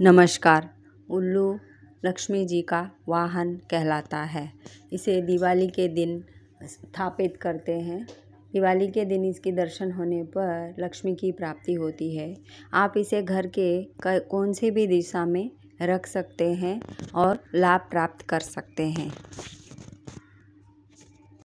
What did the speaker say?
नमस्कार। उल्लू लक्ष्मी जी का वाहन कहलाता है। इसे दिवाली के दिन स्थापित करते हैं। दिवाली के दिन इसके दर्शन होने पर लक्ष्मी की प्राप्ति होती है। आप इसे घर के कौन से भी दिशा में रख सकते हैं और लाभ प्राप्त कर सकते हैं।